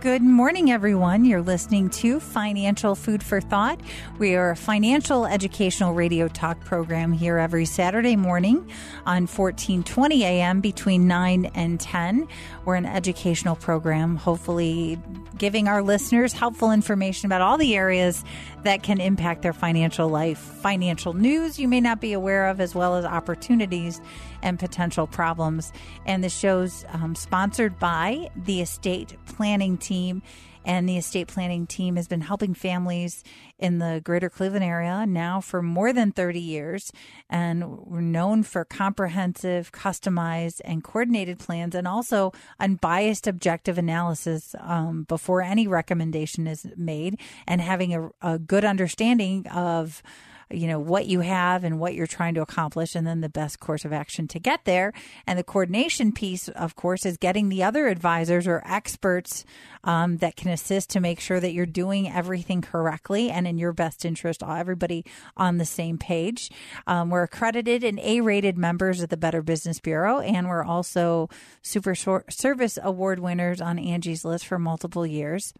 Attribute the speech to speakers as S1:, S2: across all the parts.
S1: Good morning, everyone. You're listening to Financial Food for Thought. We are a financial educational radio talk program here every Saturday morning on 1420 a.m. between 9 and 10. We're an educational program, hopefully giving our listeners helpful information about all the areas that can impact their financial life, financial news you may not be aware of, as well as opportunities and potential problems. And the show's um, sponsored by the estate planning team. And the estate planning team has been helping families in the greater Cleveland area now for more than 30 years. And we're known for comprehensive, customized, and coordinated plans, and also unbiased objective analysis um, before any recommendation is made, and having a, a good understanding of you know what you have and what you're trying to accomplish and then the best course of action to get there. And the coordination piece of course is getting the other advisors or experts um, that can assist to make sure that you're doing everything correctly and in your best interest everybody on the same page. Um, we're accredited and a-rated members of the better business bureau and we're also super service award winners on angie's list for multiple years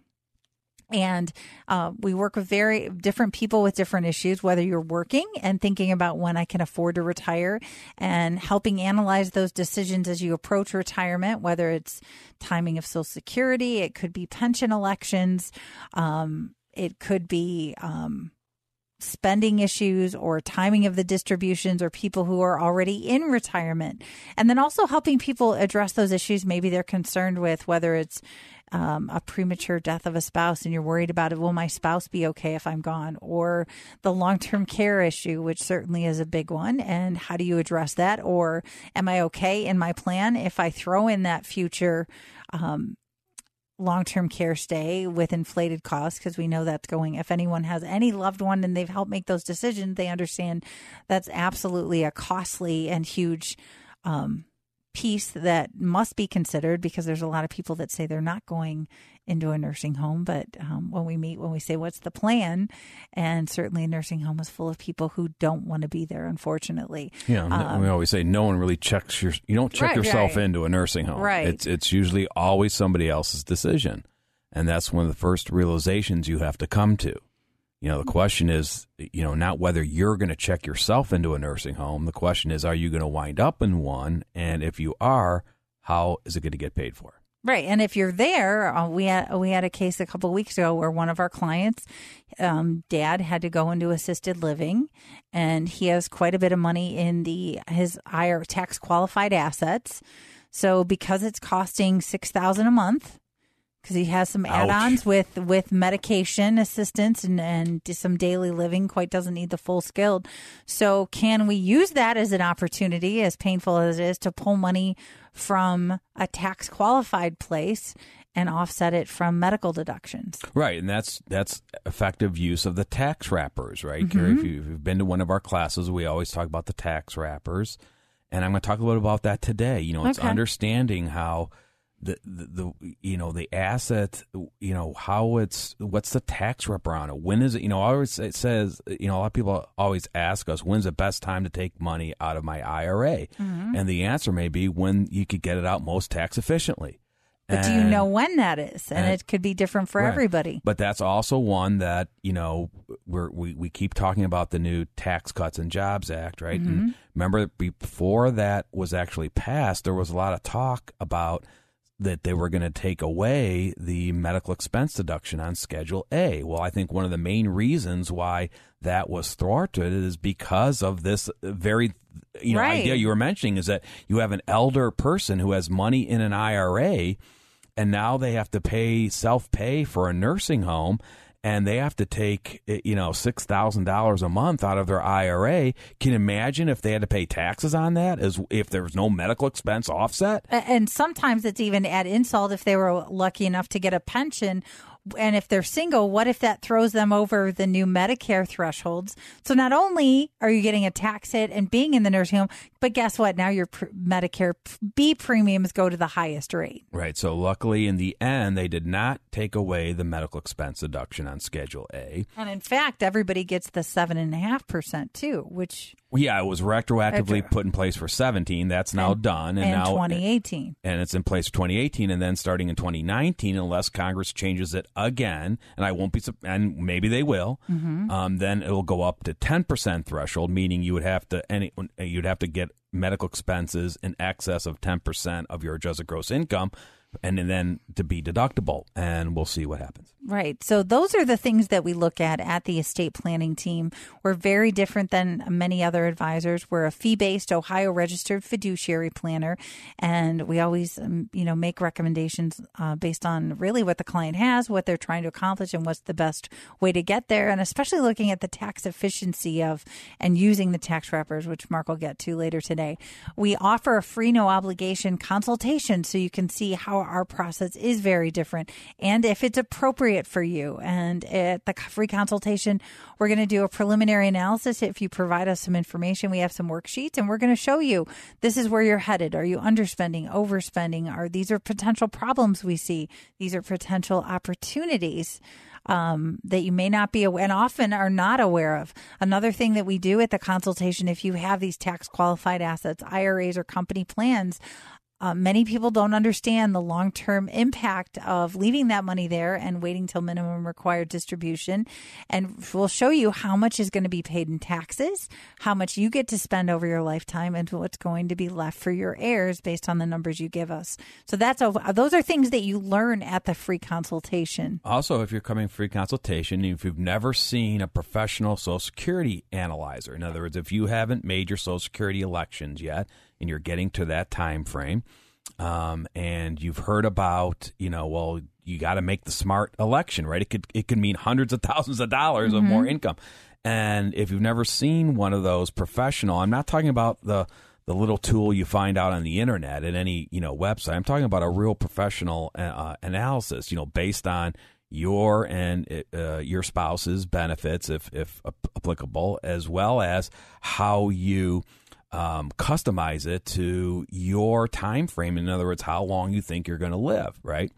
S1: and uh, we work with very different people with different issues, whether you're working and thinking about when I can afford to retire and helping analyze those decisions as you approach retirement, whether it's timing of Social Security, it could be pension elections, um, it could be. Um, spending issues or timing of the distributions or people who are already in retirement. And then also helping people address those issues maybe they're concerned with, whether it's um, a premature death of a spouse and you're worried about it, will my spouse be okay if I'm gone? Or the long term care issue, which certainly is a big one. And how do you address that? Or am I okay in my plan if I throw in that future? Um, long term care stay with inflated costs because we know that's going. If anyone has any loved one and they've helped make those decisions, they understand that's absolutely a costly and huge um, piece that must be considered because there's a lot of people that say they're not going into a nursing home. But um, when we meet, when we say, what's the plan? And certainly a nursing home is full of people who don't want to be there, unfortunately.
S2: Yeah. Um, we always say no one really checks your, you don't check right, yourself
S1: right.
S2: into a nursing home.
S1: Right.
S2: It's, it's usually always somebody else's decision. And that's one of the first realizations you have to come to. You know, the question is, you know, not whether you're going to check yourself into a nursing home. The question is, are you going to wind up in one? And if you are, how is it going to get paid for?
S1: Right, and if you're there, uh, we had we had a case a couple weeks ago where one of our clients, um, dad had to go into assisted living, and he has quite a bit of money in the his IR tax qualified assets. So because it's costing six thousand a month, because he has some add-ons with with medication assistance and and some daily living. Quite doesn't need the full skilled. So can we use that as an opportunity, as painful as it is, to pull money from a tax qualified place and offset it from medical deductions?
S2: Right, and that's that's effective use of the tax wrappers, right? Mm-hmm. Carrie, if you've been to one of our classes, we always talk about the tax wrappers, and I'm going to talk a little about that today. You know, it's okay. understanding how the, the, the you know the asset you know how it's what's the tax rep on it when is it you know always it says you know a lot of people always ask us when's the best time to take money out of my IRA mm-hmm. and the answer may be when you could get it out most tax efficiently
S1: But do you know when that is? And, and it could be different for right. everybody.
S2: But that's also one that, you know, we're, we, we keep talking about the new Tax Cuts and Jobs Act, right? Mm-hmm. And remember, before that was actually passed, there was a lot of talk about that they were going to take away the medical expense deduction on Schedule A. Well, I think one of the main reasons why that was thwarted is because of this very you know right. idea you were mentioning is that you have an elder person who has money in an IRA and now they have to pay self pay for a nursing home and they have to take eh, you know six thousand dollars a month out of their IRA. Can you imagine if they had to pay taxes on that? As if there was no medical expense offset?
S1: And sometimes it's even at insult if they were lucky enough to get a pension and if they're single, what if that throws them over the new Medicare thresholds? So not only are you getting a tax hit and being in the nursing home, but guess what? Now your pr- Medicare B premiums go to the highest rate.
S2: Right. So luckily, in the end, they did not take away the medical expense deduction on Schedule A.
S1: And in fact, everybody gets the seven and a half percent too, which
S2: yeah, it was retroactively Retro. put in place for 17. That's now
S1: and,
S2: done,
S1: and, and now 2018,
S2: and it's in place for 2018, and then starting in 2019, unless Congress changes it again, and I won't be, and maybe they will, mm-hmm. um, then it'll go up to 10 percent threshold, meaning you would have to any you'd have to get medical expenses in excess of 10 percent of your adjusted gross income and then to be deductible and we'll see what happens
S1: right. So those are the things that we look at at the estate planning team. We're very different than many other advisors. We're a fee-based ohio registered fiduciary planner and we always um, you know make recommendations uh, based on really what the client has what they're trying to accomplish and what's the best way to get there and especially looking at the tax efficiency of and using the tax wrappers which mark will get to later today. We offer a free no obligation consultation so you can see how our process is very different and if it's appropriate for you. And at the free consultation, we're going to do a preliminary analysis. If you provide us some information, we have some worksheets and we're going to show you this is where you're headed. Are you underspending, overspending? Are these are potential problems we see? These are potential opportunities. Um, that you may not be aware and often are not aware of. Another thing that we do at the consultation, if you have these tax qualified assets, IRAs or company plans, uh, many people don't understand the long term impact of leaving that money there and waiting till minimum required distribution. And we'll show you how much is going to be paid in taxes, how much you get to spend over your lifetime, and what's going to be left for your heirs based on the numbers you give us. So that's a, those are things that you learn at the free consultation.
S2: Also, if you're coming free consultation, if you've never seen a professional Social Security analyzer, in other words, if you haven't made your Social Security elections yet, and you're getting to that time frame, um, and you've heard about, you know, well, you got to make the smart election, right? It could it could mean hundreds of thousands of dollars mm-hmm. of more mm-hmm. income. And if you've never seen one of those professional, I'm not talking about the the little tool you find out on the internet at any you know website. I'm talking about a real professional uh, analysis, you know, based on your and uh, your spouse's benefits, if if applicable, as well as how you um, customize it to your time frame. In other words, how long you think you're going to live, right?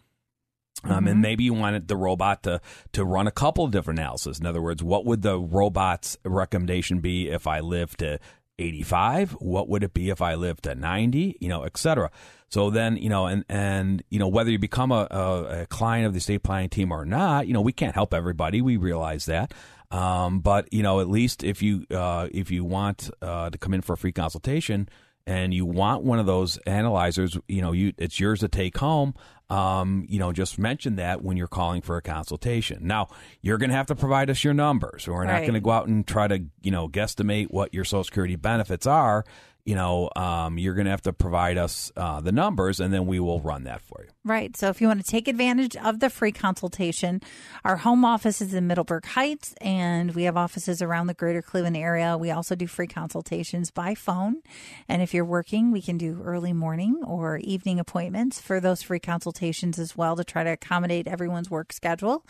S2: Um, mm-hmm. and maybe you wanted the robot to to run a couple of different analyses. In other words, what would the robot's recommendation be if I live to 85? What would it be if I lived to 90? You know, et cetera. So then, you know, and, and, you know, whether you become a, a, a client of the estate planning team or not, you know, we can't help everybody. We realize that. Um, but you know, at least if you uh, if you want uh, to come in for a free consultation and you want one of those analyzers, you know, you it's yours to take home. Um, you know, just mention that when you're calling for a consultation. Now, you're going to have to provide us your numbers. We're not going to go out and try to, you know, guesstimate what your Social Security benefits are you know, um, you're going to have to provide us uh, the numbers and then we will run that for you.
S1: Right. So if you want to take advantage of the free consultation, our home office is in Middleburg Heights and we have offices around the greater Cleveland area. We also do free consultations by phone. And if you're working, we can do early morning or evening appointments for those free consultations as well to try to accommodate everyone's work schedule.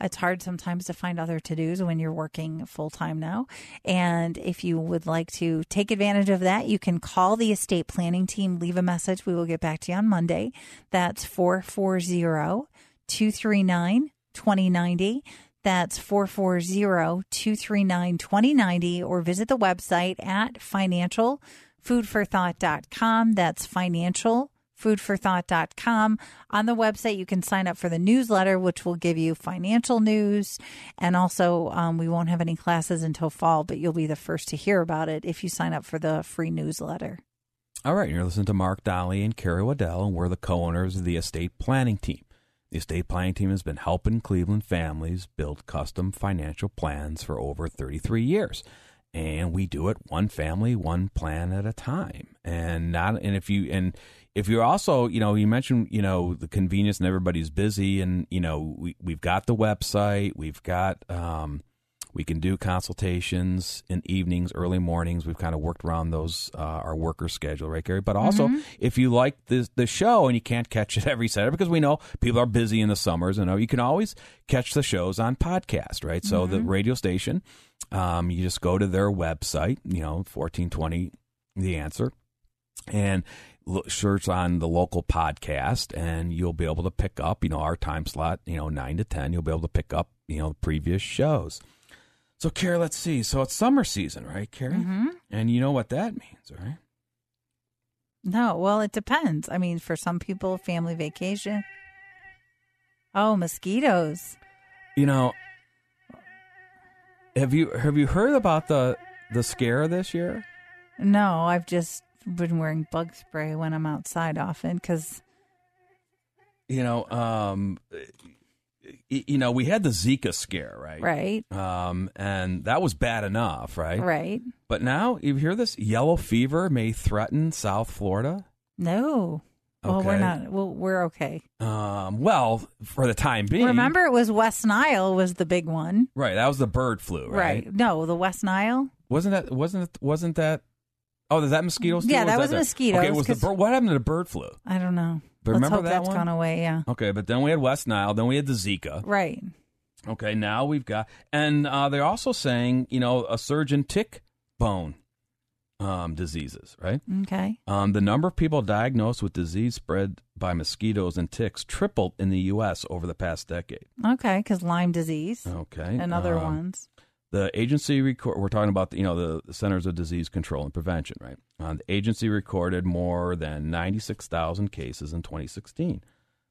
S1: It's hard sometimes to find other to dos when you're working full time now. And if you would like to take advantage of that, you can call the estate planning team, leave a message. We will get back to you on Monday. That's 440 239 2090. That's 440 239 2090 or visit the website at financialfoodforthought.com. That's financial foodforthought.com. On the website, you can sign up for the newsletter, which will give you financial news. And also, um, we won't have any classes until fall, but you'll be the first to hear about it if you sign up for the free newsletter.
S2: All right, you're listening to Mark Dolly and Carrie Waddell, and we're the co owners of the estate planning team. The estate planning team has been helping Cleveland families build custom financial plans for over 33 years and we do it one family, one plan at a time. And not and if you and if you're also, you know, you mentioned, you know, the convenience and everybody's busy and, you know, we we've got the website, we've got um we can do consultations in evenings, early mornings. We've kind of worked around those uh, our worker schedule, right, Carrie? But also, mm-hmm. if you like the the show and you can't catch it every Saturday because we know people are busy in the summers, and you can always catch the shows on podcast, right? So mm-hmm. the radio station, um, you just go to their website, you know, fourteen twenty, the answer, and search on the local podcast and you'll be able to pick up you know our time slot you know 9 to 10 you'll be able to pick up you know previous shows so, Carrie, let's see. So it's summer season, right, Carrie? Mm-hmm. And you know what that means, right?
S1: No, well, it depends. I mean, for some people, family vacation. Oh, mosquitoes.
S2: You know, have you have you heard about the the scare this year?
S1: No, I've just been wearing bug spray when I'm outside often because.
S2: You know, um, you know, we had the Zika scare, right?
S1: Right.
S2: Um, and that was bad enough, right?
S1: Right.
S2: But now, you hear this? Yellow fever may threaten South Florida.
S1: No. Okay. Well, we're not. Well, we're okay.
S2: Um, well, for the time being.
S1: Remember, it was West Nile was the big one.
S2: Right. That was the bird flu. Right.
S1: right. No, the West Nile.
S2: Wasn't that? Wasn't it? Wasn't that? Oh, is that mosquitoes?
S1: Yeah, that
S2: was,
S1: was mosquitoes.
S2: Okay, was the bird, what happened to the bird flu?
S1: I don't know.
S2: But
S1: Let's
S2: remember
S1: hope
S2: that
S1: that's
S2: one?
S1: gone away. Yeah.
S2: Okay, but then we had West Nile. Then we had the Zika.
S1: Right.
S2: Okay, now we've got, and uh, they're also saying, you know, a surge in tick borne um, diseases, right?
S1: Okay.
S2: Um, the number of people diagnosed with disease spread by mosquitoes and ticks tripled in the U.S. over the past decade.
S1: Okay, because Lyme disease.
S2: Okay.
S1: And other um, ones.
S2: The agency record. We're talking about the, you know the Centers of Disease Control and Prevention, right? Uh, the agency recorded more than ninety six thousand cases in 2016.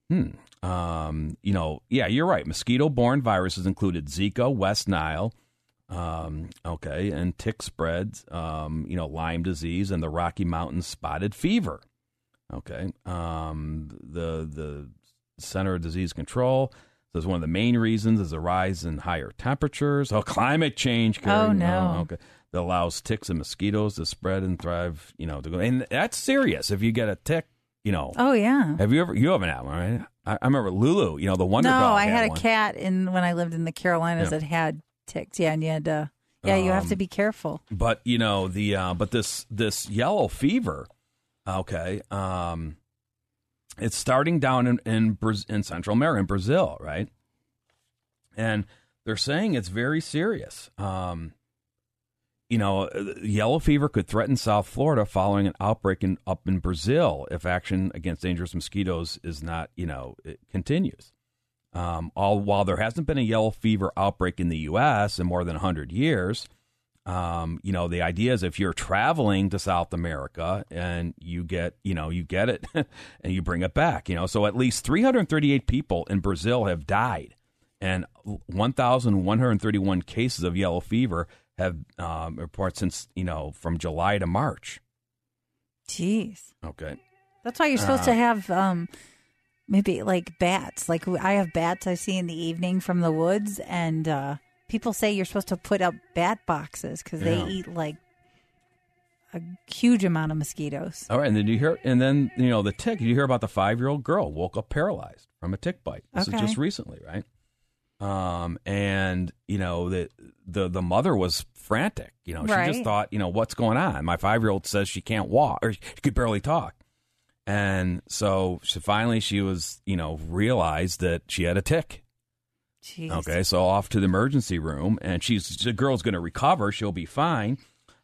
S2: Hmm. Um, you know, yeah, you're right. Mosquito borne viruses included Zika, West Nile, um, okay, and tick spreads, um, you know, Lyme disease and the Rocky Mountain spotted fever. Okay. Um, the, the Center of Disease Control says one of the main reasons is a rise in higher temperatures. Oh, climate change.
S1: Oh, no.
S2: Oh, okay. That allows ticks and mosquitoes to spread and thrive, you know, to go. And that's serious. If you get a tick, you know.
S1: Oh yeah.
S2: Have you ever? You haven't had one, right? I, I remember Lulu. You know the Wonder
S1: no,
S2: Dog.
S1: I had,
S2: had
S1: a
S2: one.
S1: cat in when I lived in the Carolinas
S2: Yeah.
S1: that had ticks. Yeah, and you had to. Yeah, you have to
S2: Um,
S1: be careful.
S2: But you know the uh, but this this yellow fever, okay, um, it's starting down in in, in Central America, in Brazil, right? And they're saying it's very serious. Um, you know, uh, yellow fever could threaten South Florida following an outbreak in, up in Brazil if action against dangerous mosquitoes is not, you know, it continues. Um, all while there hasn't been a yellow fever outbreak in the U.S. in more than 100 years, um, you know, the idea is if you're traveling to South America and you get, you know, you get it and you bring it back, you know, so at least 338 people in Brazil have died and 1,131 cases of yellow fever have um, reported since, you know, from July to March.
S1: Jeez.
S2: Okay.
S1: That's why you're supposed
S2: Uh,
S1: to have um maybe like bats. Like I have bats I see in the evening from the woods, and uh people say you're supposed to put up bat boxes because
S2: Yeah.
S1: they eat like a huge amount of mosquitoes.
S2: All right, and then you hear, and then you know the tick. You hear about the five-year-old girl woke up paralyzed from a tick bite. This
S1: Okay.
S2: is just recently, right? Um, and you know the the the mother was frantic. You know, she
S1: Right.
S2: just thought, you know, what's going on? My five-year-old says she can't walk or she could barely talk, and so she finally she was, you know, realized that she had a tick.
S1: Jeez.
S2: Okay, so off to the emergency room, and she's the girl's going to recover. She'll be fine.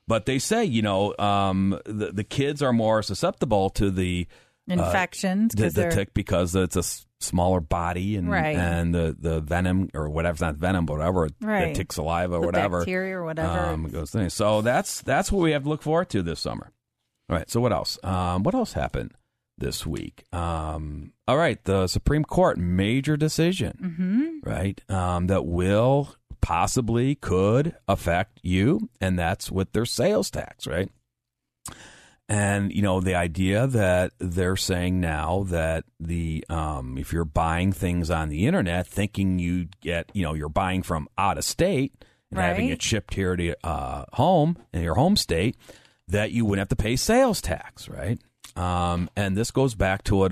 S2: But they say, you know, um, the the kids are more susceptible to the
S1: Infections
S2: uh, the, the tick because it's a smaller body and
S1: Right.
S2: and the, the venom or whatever, it's not venom, but whatever
S1: Right.
S2: the tick saliva or
S1: the
S2: whatever
S1: bacteria or whatever.
S2: um, goes. So that's that's what we have to look forward to this summer. All right. So what else? Um, what else happened this week. Um, all right, the Supreme Court major decision,
S1: mm-hmm.
S2: right? Um, that will possibly could affect you, and that's with their sales tax, right? And you know the idea that they're saying now that the um, if you're buying things on the internet, thinking you get you know you're buying from out of state and
S1: right.
S2: having it shipped here to uh, home in your home state, that you wouldn't have to pay sales tax, right? Um, and this goes back to a,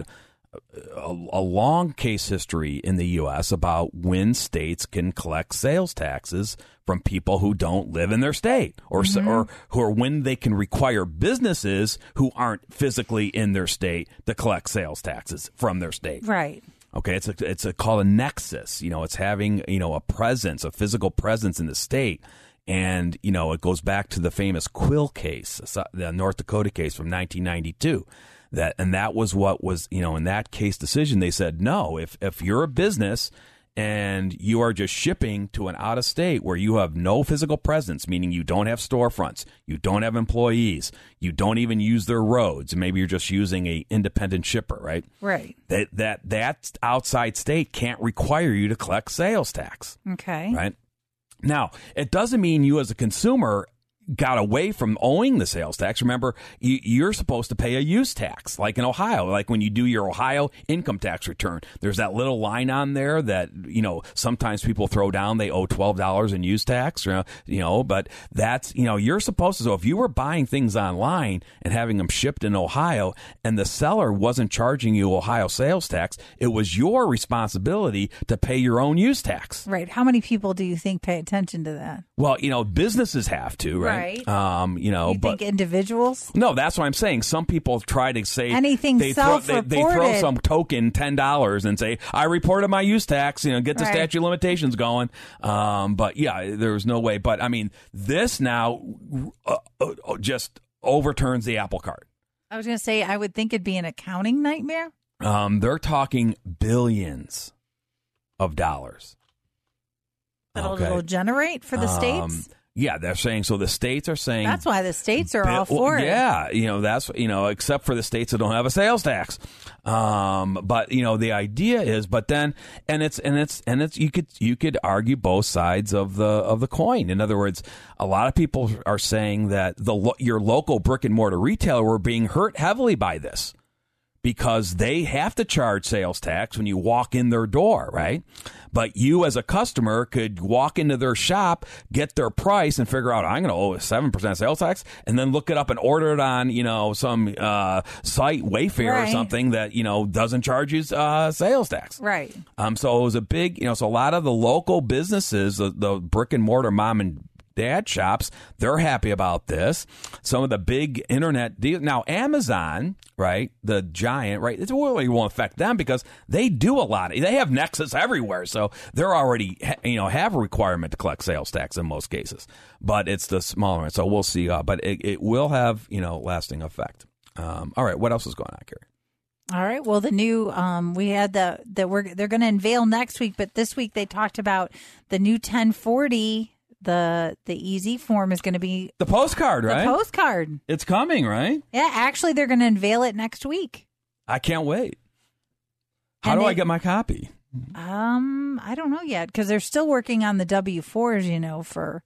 S2: a, a, long case history in the U.S. about when states can collect sales taxes from people who don't live in their state, or mm-hmm. or who are when they can require businesses who aren't physically in their state to collect sales taxes from their state.
S1: Right.
S2: Okay, it's a, it's a, called a nexus. You know, it's having you know a presence, a physical presence in the state. And, you know, it goes back to the famous Quill case, the North Dakota case from 1992. That, and that was what was, you know, in that case decision, they said, no, if, if you're a business and you are just shipping to an out of state where you have no physical presence, meaning you don't have storefronts, you don't have employees, you don't even use their roads, maybe you're just using a independent shipper, right?
S1: Right.
S2: That that that outside state can't require you to collect sales tax.
S1: Okay.
S2: Right? Now, it doesn't mean you as a consumer got away from owing the sales tax. Remember, you, are supposed to pay a use tax, like in Ohio, like when you do your Ohio income tax return. There's that little line on there that you know sometimes people throw down they owe twelve dollars in use tax, you know. But that's you know you're supposed to. So if you were buying things online and having them shipped in Ohio, and the seller wasn't charging you Ohio sales tax, it was your responsibility to pay your own use tax.
S1: Right. How many people do you think pay attention to that?
S2: Well, you know, businesses have to, right?
S1: Right.
S2: Um, you know,
S1: you
S2: but
S1: think individuals?
S2: No, that's what I'm saying. Some people try to say
S1: anything
S2: they throw,
S1: they,
S2: they, throw some token ten dollars and say I reported my use tax. You know, get the right. statute limitations going. Um, but yeah, there was no way. But I mean, this now uh, uh, just overturns the apple cart.
S1: I was going to say I would think it'd be an accounting nightmare.
S2: Um, they're talking billions of dollars
S1: that okay. it'll generate for the um, states.
S2: Yeah, they're saying so. The states are saying
S1: that's why the states are all for
S2: it. Yeah, you know that's you know except for the states that don't have a sales tax. Um, but you know the idea is, but then and it's and it's and it's you could you could argue both sides of the of the coin. In other words, a lot of people are saying that the your local brick and mortar retailer were being hurt heavily by this because they have to charge sales tax when you walk in their door, right? But you as a customer could walk into their shop, get their price and figure out I'm going to owe 7% sales tax and then look it up and order it on, you know, some uh, site Wayfair right. or something that, you know, doesn't charge you uh, sales tax.
S1: Right.
S2: Um so it was a big, you know, so a lot of the local businesses, the, the brick and mortar mom and dad shops, they're happy about this. Some of the big internet deals. Now, Amazon, right, the giant, right, it really won't affect them because they do a lot. They have Nexus everywhere. So they're already, you know, have a requirement to collect sales tax in most cases. But it's the smaller one. So we'll see. Uh, but it, it will have, you know, lasting effect. Um, all right. What else is going on, Carrie?
S1: All right. Well, the new um, we had the that we're they're going to unveil next week, but this week they talked about the new 1040 the the easy form is going to be
S2: the postcard,
S1: the
S2: right?
S1: postcard.
S2: It's coming, right?
S1: Yeah, actually, they're going to unveil it next week.
S2: I can't wait. How and do they, I get my copy?
S1: Um, I don't know yet because they're still working on the W fours. You know, for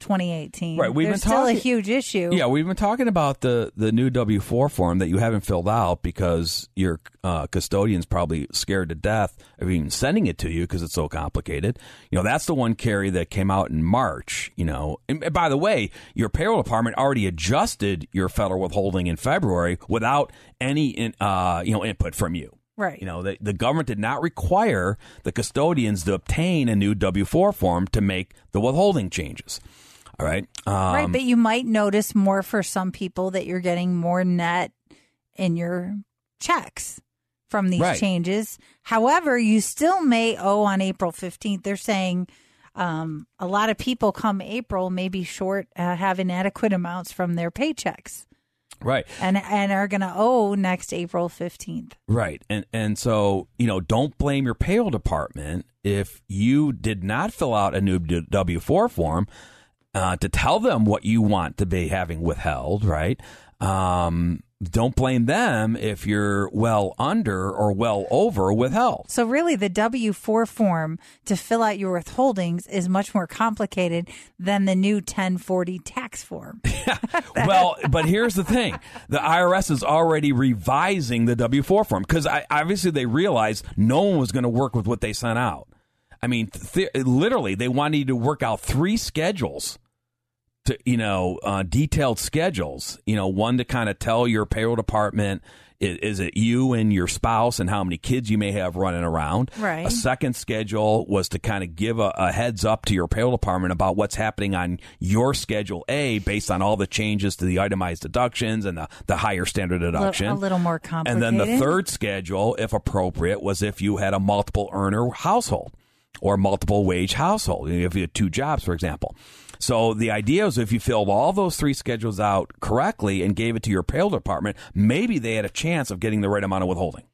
S1: 2018.
S2: Right, we've
S1: There's
S2: been talking,
S1: still a huge issue.
S2: Yeah, we've been talking about the the new W four form that you haven't filled out because your uh, custodian's probably scared to death of even sending it to you because it's so complicated. You know, that's the one Carrie that came out in March. You know, and, and by the way, your payroll department already adjusted your federal withholding in February without any in, uh, you know input from you.
S1: Right.
S2: You know, the, the government did not require the custodians to obtain a new W 4 form to make the withholding changes. All right.
S1: Um, right. But you might notice more for some people that you're getting more net in your checks from these right. changes. However, you still may owe on April 15th. They're saying um, a lot of people come April may be short, uh, have inadequate amounts from their paychecks.
S2: Right.
S1: And and are going to owe next April 15th.
S2: Right. And and so, you know, don't blame your payroll department if you did not fill out a new W4 form uh, to tell them what you want to be having withheld, right? Um, don't blame them if you're well under or well over withheld.
S1: So really the W4 form to fill out your withholdings is much more complicated than the new 1040 tax form.
S2: well, but here's the thing. The IRS is already revising the W4 form because obviously they realized no one was going to work with what they sent out. I mean, th- literally, they wanted you to work out three schedules to you know uh, detailed schedules. You know, one to kind of tell your payroll department is, is, it you and your spouse and how many kids you may have running around.
S1: Right.
S2: A second schedule was to kind of give a, a heads up to your payroll department about what's happening on your schedule A based on all the changes to the itemized deductions and the, the higher standard deduction.
S1: A little, a little more complicated.
S2: And then the third schedule, if appropriate, was if you had a multiple earner household or multiple wage household. If you had two jobs, for example. So the idea is if you filled all those three schedules out correctly and gave it to your payroll department, maybe they had a chance of getting the right amount of withholding.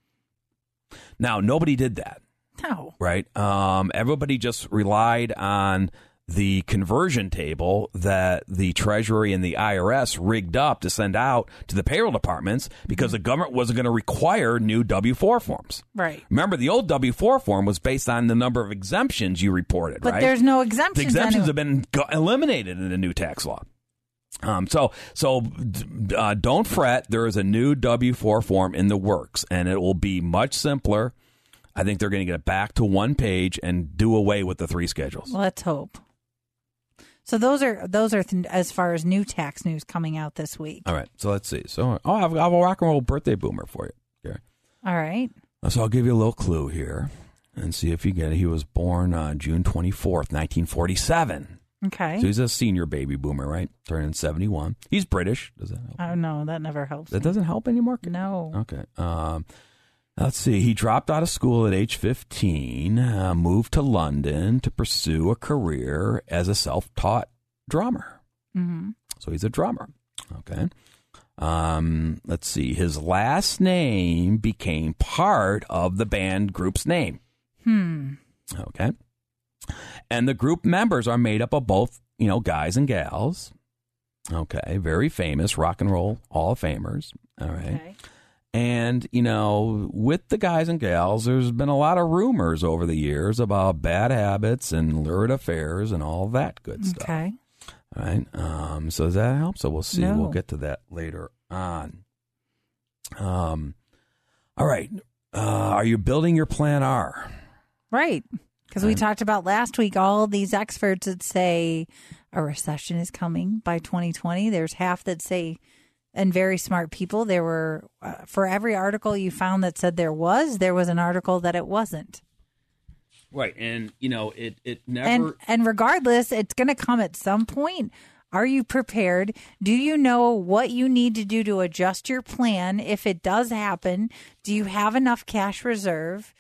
S2: Now, nobody did that.
S1: No.
S2: Right? Um, everybody just relied on the conversion table that the Treasury and the IRS rigged up to send out to the payroll departments because mm-hmm. the government wasn't going to require new W 4 forms.
S1: Right.
S2: Remember, the old W 4 form was based on the number of exemptions you reported,
S1: but
S2: right?
S1: there's no exemptions.
S2: The exemptions have been eliminated in the new tax law. Um, so, so uh, don't fret. There is a new W four form in the works, and it will be much simpler. I think they're going to get it back to one page and do away with the three schedules.
S1: Let's hope. So those are those are th- as far as new tax news coming out this week.
S2: All right. So let's see. So oh, I have, I have a rock and roll birthday boomer for you. Carrie.
S1: All right.
S2: So I'll give you a little clue here and see if you get it. He was born on June 24th, 1947.
S1: Okay.
S2: So he's a senior baby boomer, right? Turning 71. He's British. Does that help?
S1: Oh, no, that never helps.
S2: That doesn't help anymore?
S1: No.
S2: Okay. Um, let's see. He dropped out of school at age 15, uh, moved to London to pursue a career as a self taught drummer.
S1: Mm-hmm.
S2: So he's a drummer. Okay. Um, let's see. His last name became part of the band group's name.
S1: Hmm.
S2: Okay. And the group members are made up of both, you know, guys and gals. Okay. Very famous rock and roll Hall of Famers. All right.
S1: Okay.
S2: And, you know, with the guys and gals, there's been a lot of rumors over the years about bad habits and lurid affairs and all that good stuff.
S1: Okay.
S2: All right. Um, so does that help? So we'll see.
S1: No.
S2: We'll get to that later on. Um, all right. Uh, are you building your plan R?
S1: Right. Because we talked about last week all these experts that say a recession is coming by 2020. There's half that say, and very smart people. There were, uh, for every article you found that said there was, there was an article that it wasn't.
S2: Right. And, you know, it, it never.
S1: And, and regardless, it's going to come at some point. Are you prepared? Do you know what you need to do to adjust your plan if it does happen? Do you have enough cash reserve?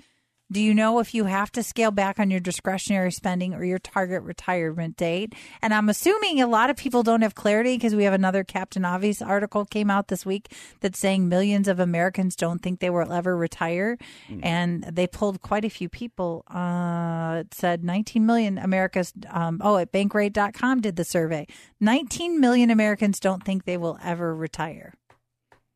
S1: Do you know if you have to scale back on your discretionary spending or your target retirement date? And I'm assuming a lot of people don't have clarity because we have another Captain Obvious article came out this week that's saying millions of Americans don't think they will ever retire. Mm. And they pulled quite a few people. Uh, it said 19 million Americans. Um, oh, at bankrate.com did the survey. 19 million Americans don't think they will ever retire.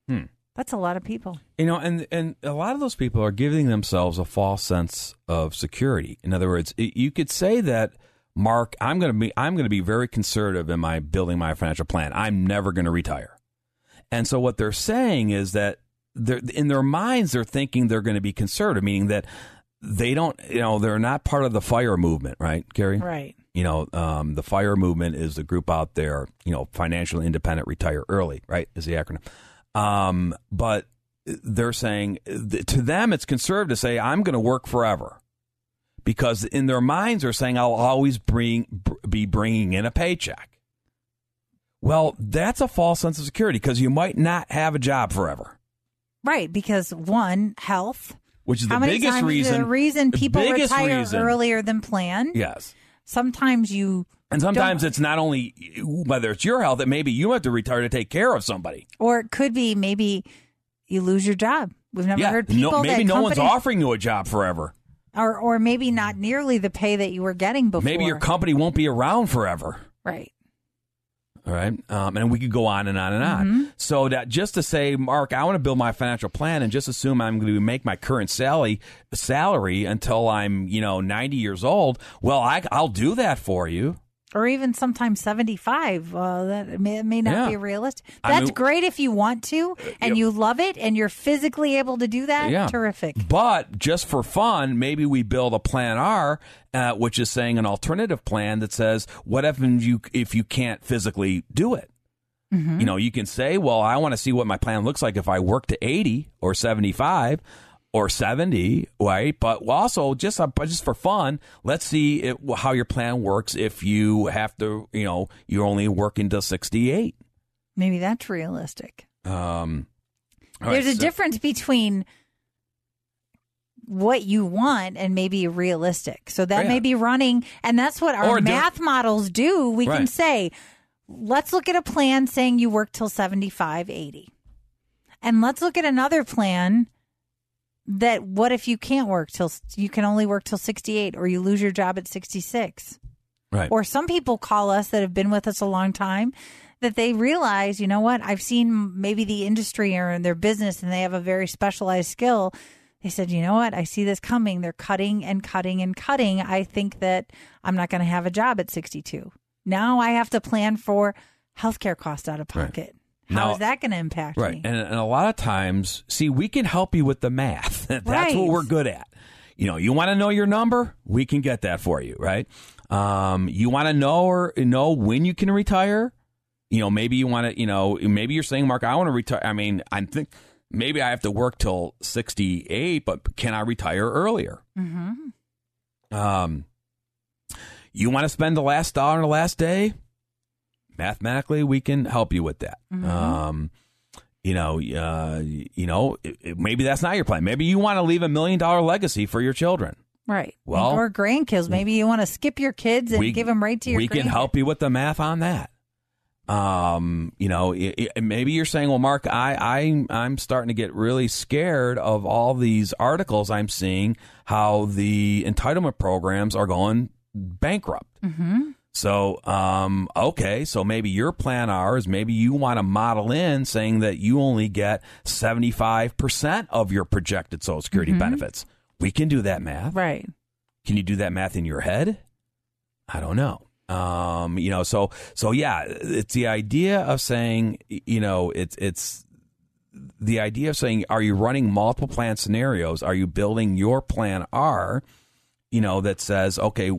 S2: Hmm.
S1: That's a lot of people.
S2: You know, and and a lot of those people are giving themselves a false sense of security. In other words, you could say that Mark, I'm going to be I'm going to be very conservative in my building my financial plan. I'm never going to retire. And so what they're saying is that they're in their minds they're thinking they're going to be conservative, meaning that they don't, you know, they're not part of the fire movement, right, Carrie?
S1: Right.
S2: You know, um, the fire movement is the group out there, you know, financially independent, retire early, right? Is the acronym. Um, but they're saying to them it's conservative to say I'm going to work forever because in their minds they're saying I'll always bring be bringing in a paycheck. Well, that's a false sense of security because you might not have a job forever.
S1: Right, because one, health,
S2: which is
S1: How
S2: the biggest reason.
S1: The reason people retire
S2: reason,
S1: earlier than planned.
S2: Yes.
S1: Sometimes you
S2: and sometimes
S1: don't-
S2: it's not only whether it's your health that maybe you have to retire to take care of somebody.
S1: or it could be maybe you lose your job. We've never
S2: yeah,
S1: heard people
S2: no, maybe no one's offering you a job forever.
S1: or or maybe not nearly the pay that you were getting before.
S2: Maybe your company won't be around forever.
S1: right.
S2: All right. Um, and we could go on and on and on.
S1: Mm-hmm.
S2: So that just to say, Mark, I want to build my financial plan and just assume I'm going to make my current salary salary until I'm, you know, 90 years old. Well, I, I'll do that for you.
S1: Or even sometimes 75 uh, that may, may not
S2: Yeah.
S1: be realistic
S2: I
S1: that's
S2: mean-
S1: great if you want to and you love it and you're physically able to do that
S2: Yeah.
S1: terrific
S2: But just for fun, maybe we build a plan R, uh, which is saying an alternative plan that says, what if you if you can't physically do it?
S1: Mm-hmm.
S2: You know, you can say, well, I want to see what my plan looks like if I work to 80 or 75 or 70, right? But also just uh, just for fun, let's see it, how your plan works if you have to, you know, you're only working till 68.
S1: maybe that's realistic
S2: Um,
S1: there's
S2: right,
S1: a
S2: so-
S1: difference between what you want and maybe realistic so that
S2: Yeah.
S1: may be running and that's what our
S2: Or do-
S1: math models do we can say let's look at a plan saying you work till 75 80 and let's look at another plan that what if you can't work till you can only work till 68 or you lose your job at 66
S2: Right.
S1: or some people call us that have been with us a long time that they realize, you know what, I've seen maybe the industry or in their business and they have a very specialized skill. They said, you know what, I see this coming. They're cutting and cutting and cutting. I think that I'm not going to have a job at 62. Now I have to plan for healthcare costs out of
S2: Right.
S1: How is
S2: Now-
S1: that going to impact
S2: Right.
S1: me?
S2: And, and a lot of times, see, we can help you with the math. That's
S1: Right.
S2: what we're good at. You know, you want to know your number? We can get that for you, right? Um, you want to know or know when you can retire? You know, maybe you want to, you know, maybe you're saying, Mark, I want to retire. I mean, I think maybe I have to work till 68, but can I retire earlier? Mm-hmm. Um, you want to spend the last dollar on the last day? Mathematically, we can help you with that. Um, you know, uh, you know, it, it- maybe that's not your plan. Maybe you want to leave a million dollar legacy for your children.
S1: right.
S2: Well-
S1: or grandkids. Maybe you want to skip your kids and give them right to your
S2: we can help you with the math on that. Um, you know, i i maybe you're saying, well, Mark, I, I, I'm starting to get really scared of all these articles I'm seeing how the entitlement programs are going bankrupt. Mm-hmm. So, um, okay, so maybe your plan R is maybe you want to model in saying that you only get 75% of your projected Social Security benefits. We can do that math.
S1: Right.
S2: Can you do that math in your head? I don't know. Um, you know, so so yeah, it's the idea of saying, you know, it's it's the idea of saying, are you running multiple plan scenarios? Are you building your plan R? You know, that says, okay,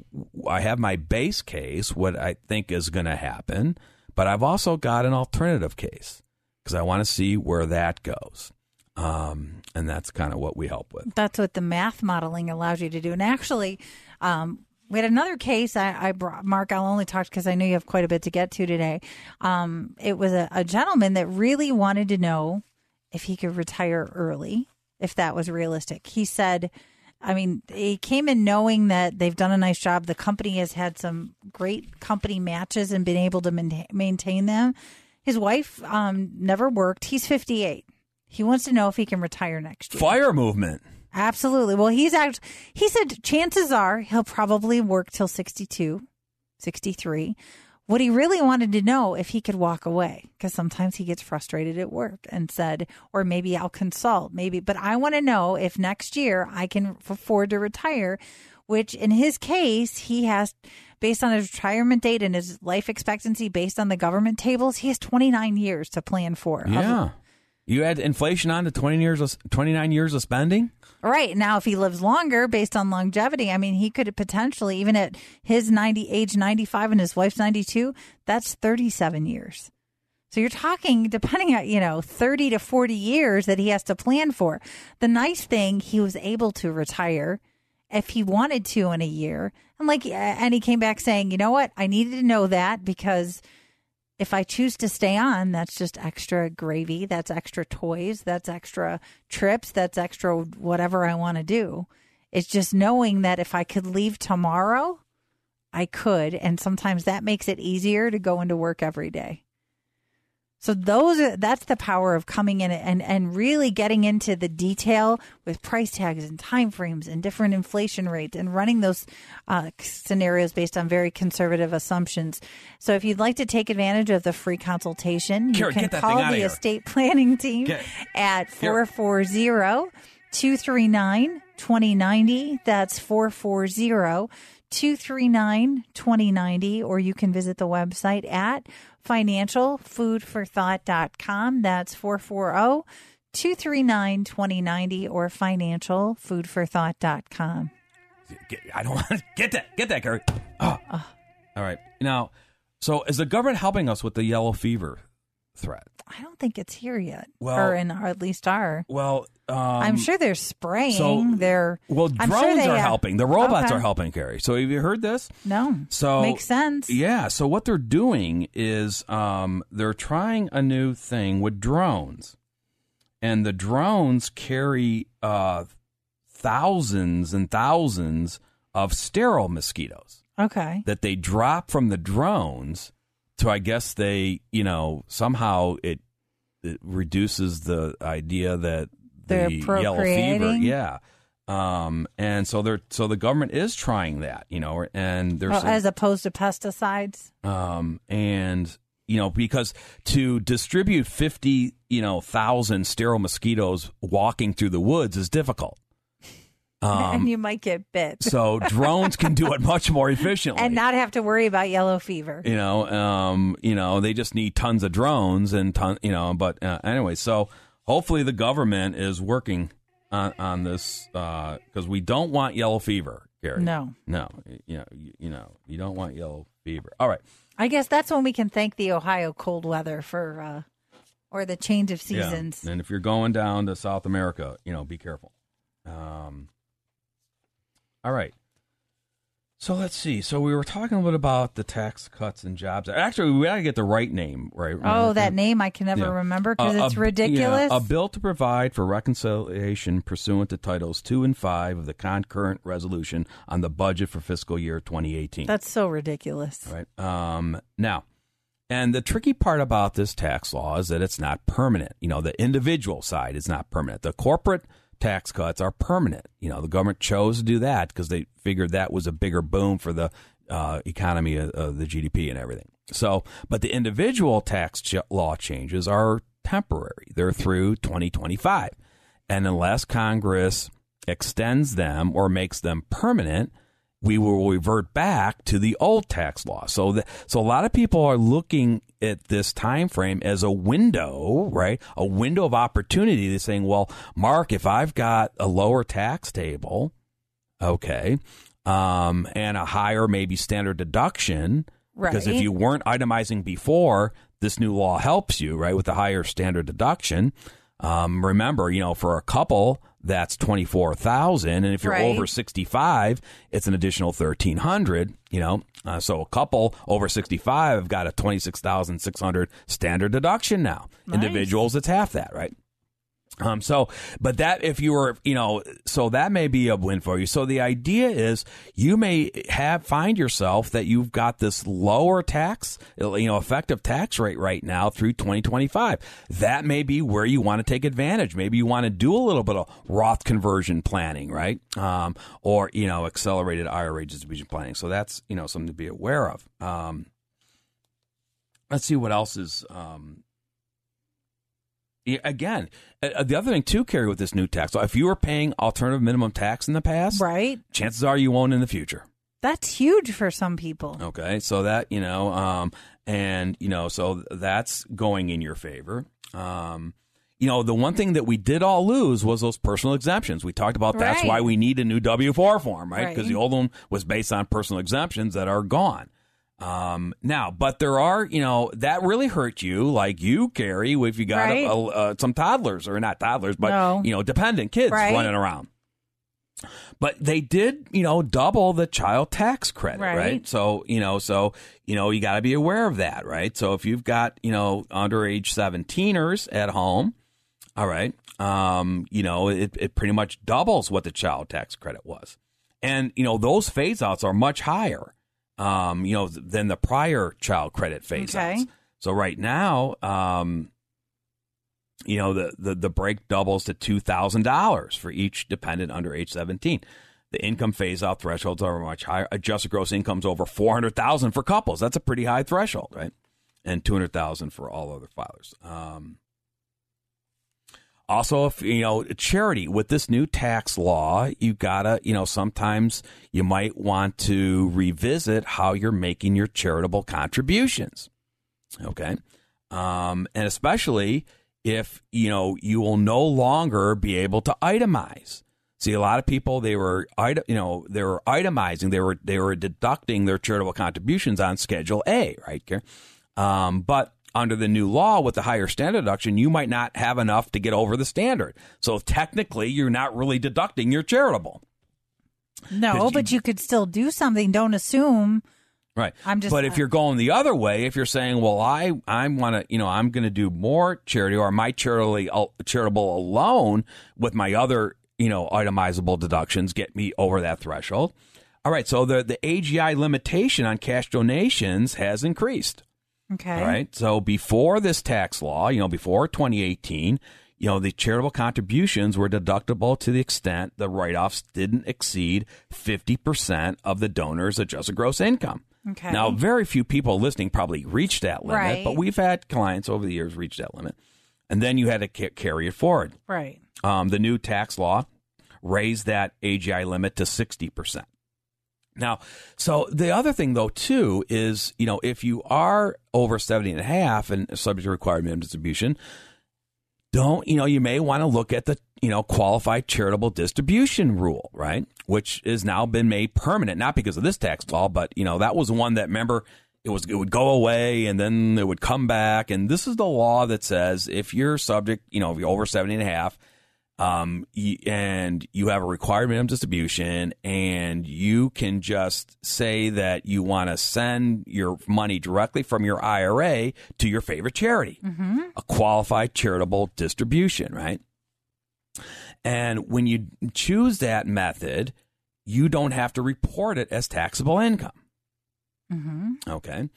S2: I have my base case, what I think is going to happen, but I've also got an alternative case because I want to see where that goes. Um, and that's kind of what we help with.
S1: That's what the math modeling allows you to do. And actually, um, we had another case I, I brought, Mark, I'll only talk because I know you have quite a bit to get to today. Um, it was a, a gentleman that really wanted to know if he could retire early, if that was realistic. He said, I mean, he came in knowing that they've done a nice job. The company has had some great company matches and been able to main- maintain them. His wife um, never worked. He's 58. He wants to know if he can retire next year.
S2: Fire movement.
S1: Absolutely. Well, he's act- he said chances are he'll probably work till 62, 63. What he really wanted to know if he could walk away because sometimes he gets frustrated at work and said, or maybe I'll consult, maybe, but I want to know if next year I can afford to retire, which in his case, he has, based on his retirement date and his life expectancy, based on the government tables, he has 29 years to plan for.
S2: Yeah. You add inflation on to 20 years of, 29 years of spending?
S1: Right. Now, if he lives longer based on longevity, I mean, he could potentially, even at his 90, age 95 and his wife's 92, that's 37 years. So you're talking, depending on, you know, 30 to 40 years that he has to plan for. The nice thing, he was able to retire if he wanted to in a year. And like, and he came back saying, you know what? I needed to know that because if I choose to stay on, that's just extra gravy. That's extra toys. That's extra trips. That's extra whatever I want to do. It's just knowing that if I could leave tomorrow, I could. And sometimes that makes it easier to go into work every day. So those are, that's the power of coming in and, and really getting into the detail with price tags and time frames and different inflation rates and running those uh, scenarios based on very conservative assumptions. So if you'd like to take advantage of the free consultation, you can call the estate planning team get, at 440 239 2090. That's 440 239 2090, or you can visit the website at financialfoodforthought.com. That's 440 239 2090 or financialfoodforthought.com.
S2: I don't want to get that. Get that, Carrie. Oh. oh. All right. Now, so is the government helping us with the yellow fever threat?
S1: I don't think it's here yet. Well, or in or at least our.
S2: Well, um,
S1: I'm sure they're spraying. So, they're
S2: well, drones
S1: sure
S2: are have, helping. The robots okay. are helping, Carrie. So have you heard this?
S1: No.
S2: So
S1: makes sense.
S2: Yeah. So what they're doing is um, they're trying a new thing with drones, and the drones carry uh, thousands and thousands of sterile mosquitoes.
S1: Okay.
S2: That they drop from the drones so I guess they, you know, somehow it, it reduces the idea that they
S1: the
S2: yellow fever, yeah. Um, and so they're so the government is trying that, you know, and there's
S1: oh, as opposed to pesticides.
S2: Um, and you know, because to distribute fifty, you know, thousand sterile mosquitoes walking through the woods is difficult.
S1: Um, and you might get bit.
S2: so drones can do it much more efficiently
S1: and not have to worry about yellow fever.
S2: You know, um, you know, they just need tons of drones and ton, you know. But uh, anyway, so hopefully the government is working on, on this because uh, we don't want yellow fever, Gary.
S1: No,
S2: no, you know, you, you know, you don't want yellow fever. All right.
S1: I guess that's when we can thank the Ohio cold weather for, uh, or the change of seasons.
S2: Yeah. And if you're going down to South America, you know, be careful. Um, all right. So let's see. So we were talking a little bit about the tax cuts and jobs. Actually, we got to get the right name, right?
S1: Oh, that name I can never yeah. remember because uh, it's a, ridiculous.
S2: Yeah, a bill to provide for reconciliation pursuant to titles two and five of the concurrent resolution on the budget for fiscal year 2018.
S1: That's so ridiculous.
S2: Right. Um, now, and the tricky part about this tax law is that it's not permanent. You know, the individual side is not permanent. The corporate tax cuts are permanent. You know, the government chose to do that because they figured that was a bigger boom for the uh, economy of, the GDP and everything. So, but the individual tax ch- law changes are temporary. They're through 2025. And unless Congress extends them or makes them permanent, we will revert back to the old tax law. So, the, so a lot of people are looking at this time frame as a window, right? A window of opportunity They're saying, well, Mark, if I've got a lower tax table, okay, um, and a higher maybe standard deduction, right. because if you weren't itemizing before, this new law helps you, right, with a higher standard deduction. Um, remember, you know, for a couple, that's 24,000 and if you're right. over 65 it's an additional 1300 you know uh, so a couple over 65 have got a 26,600 standard deduction now nice. individuals it's half that right um, so, but that if you were, you know, so that may be a win for you. So the idea is you may have find yourself that you've got this lower tax, you know, effective tax rate right now through 2025. That may be where you want to take advantage. Maybe you want to do a little bit of Roth conversion planning, right? Um, or, you know, accelerated IRA distribution planning. So that's, you know, something to be aware of. Um, let's see what else is, um, again, uh, uh, the other thing too, Carrie, with this new tax, so if you were paying alternative minimum tax in the past,
S1: right,
S2: chances are you won't in the future.
S1: That's huge for some people.
S2: Okay, so that you know, um, and you know, so that's going in your favor. Um, you know, the one thing that we did all lose was those personal exemptions. We talked about that's right. why we need a new W four form, right? Because right. the old one was based on personal exemptions that are gone. Um, now, but there are, you know, that really hurt you, like you, Carrie, if you got right. a, a, uh, some toddlers or not toddlers, but no. you know, dependent kids right. running around. But they did, you know, double the child tax credit, right? right? So, you know, so, you know, you got to be aware of that, right? So if you've got, you know, underage 17ers at home, all right, um, you know, it, it pretty much doubles what the child tax credit was. And, you know, those phase outs are much higher um, you know, than the prior child credit phase okay. outs. So right now, um, you know, the, the, the break doubles to $2,000 for each dependent under age 17. The income phase out thresholds are much higher. Adjusted gross incomes over 400,000 for couples. That's a pretty high threshold, right? And 200,000 for all other filers. Um, also, if you know charity with this new tax law, you gotta, you know, sometimes you might want to revisit how you're making your charitable contributions. Okay, um, and especially if you know you will no longer be able to itemize. See, a lot of people they were, you know, they were itemizing, they were they were deducting their charitable contributions on Schedule A, right? Um, but under the new law with the higher standard deduction, you might not have enough to get over the standard. So technically, you're not really deducting your charitable.
S1: No, but you, you could still do something. Don't assume.
S2: Right. I'm just. But if you're going the other way, if you're saying, "Well, I I want to, you know, I'm going to do more charity, or my charitable uh, charitable alone with my other, you know, itemizable deductions get me over that threshold." All right. So the the AGI limitation on cash donations has increased.
S1: Okay.
S2: All right. So before this tax law, you know, before 2018, you know, the charitable contributions were deductible to the extent the write offs didn't exceed 50% of the donor's adjusted gross income.
S1: Okay.
S2: Now, very few people listening probably reached that limit, right. but we've had clients over the years reach that limit. And then you had to ca- carry it forward.
S1: Right.
S2: Um, the new tax law raised that AGI limit to 60%. Now, so the other thing though too is, you know, if you are over 70 and a half and subject to required minimum distribution, don't, you know, you may want to look at the, you know, qualified charitable distribution rule, right? Which has now been made permanent, not because of this tax law, but, you know, that was one that remember it was it would go away and then it would come back and this is the law that says if you're subject, you know, if you're over 70 and a half, um, and you have a required minimum distribution, and you can just say that you want to send your money directly from your IRA to your favorite charity,
S1: mm-hmm.
S2: a qualified charitable distribution, right? And when you choose that method, you don't have to report it as taxable income.
S1: Mm-hmm.
S2: Okay.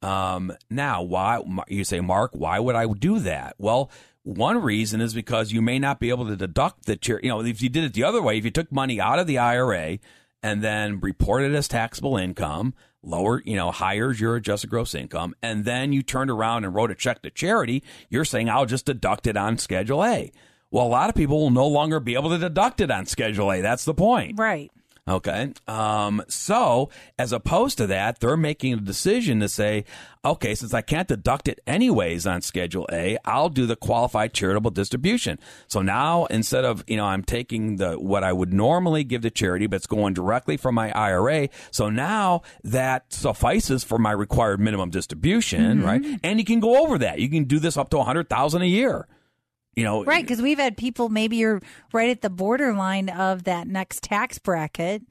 S2: Um, now, why you say, Mark? Why would I do that? Well, one reason is because you may not be able to deduct the chair. You know, if you did it the other way, if you took money out of the IRA and then reported as taxable income, lower, you know, hires your adjusted gross income, and then you turned around and wrote a check to charity, you're saying I'll just deduct it on Schedule A. Well, a lot of people will no longer be able to deduct it on Schedule A. That's the point.
S1: Right.
S2: Okay. Um, so as opposed to that, they're making a decision to say, okay, since I can't deduct it anyways on Schedule A, I'll do the qualified charitable distribution. So now instead of, you know, I'm taking the, what I would normally give to charity, but it's going directly from my IRA. So now that suffices for my required minimum distribution, mm-hmm. right? And you can go over that. You can do this up to a hundred thousand a year you know
S1: right because we've had people maybe you're right at the borderline of that next tax bracket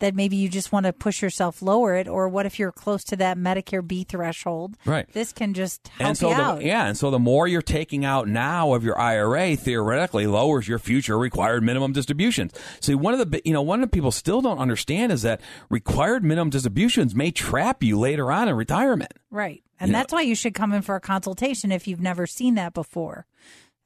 S1: that maybe you just want to push yourself lower it or what if you're close to that medicare b threshold?
S2: Right.
S1: This can just help
S2: and so
S1: you
S2: the,
S1: out.
S2: yeah and so the more you're taking out now of your ira theoretically lowers your future required minimum distributions. See one of the you know one of the people still don't understand is that required minimum distributions may trap you later on in retirement.
S1: Right and you that's know? why you should come in for a consultation if you've never seen that before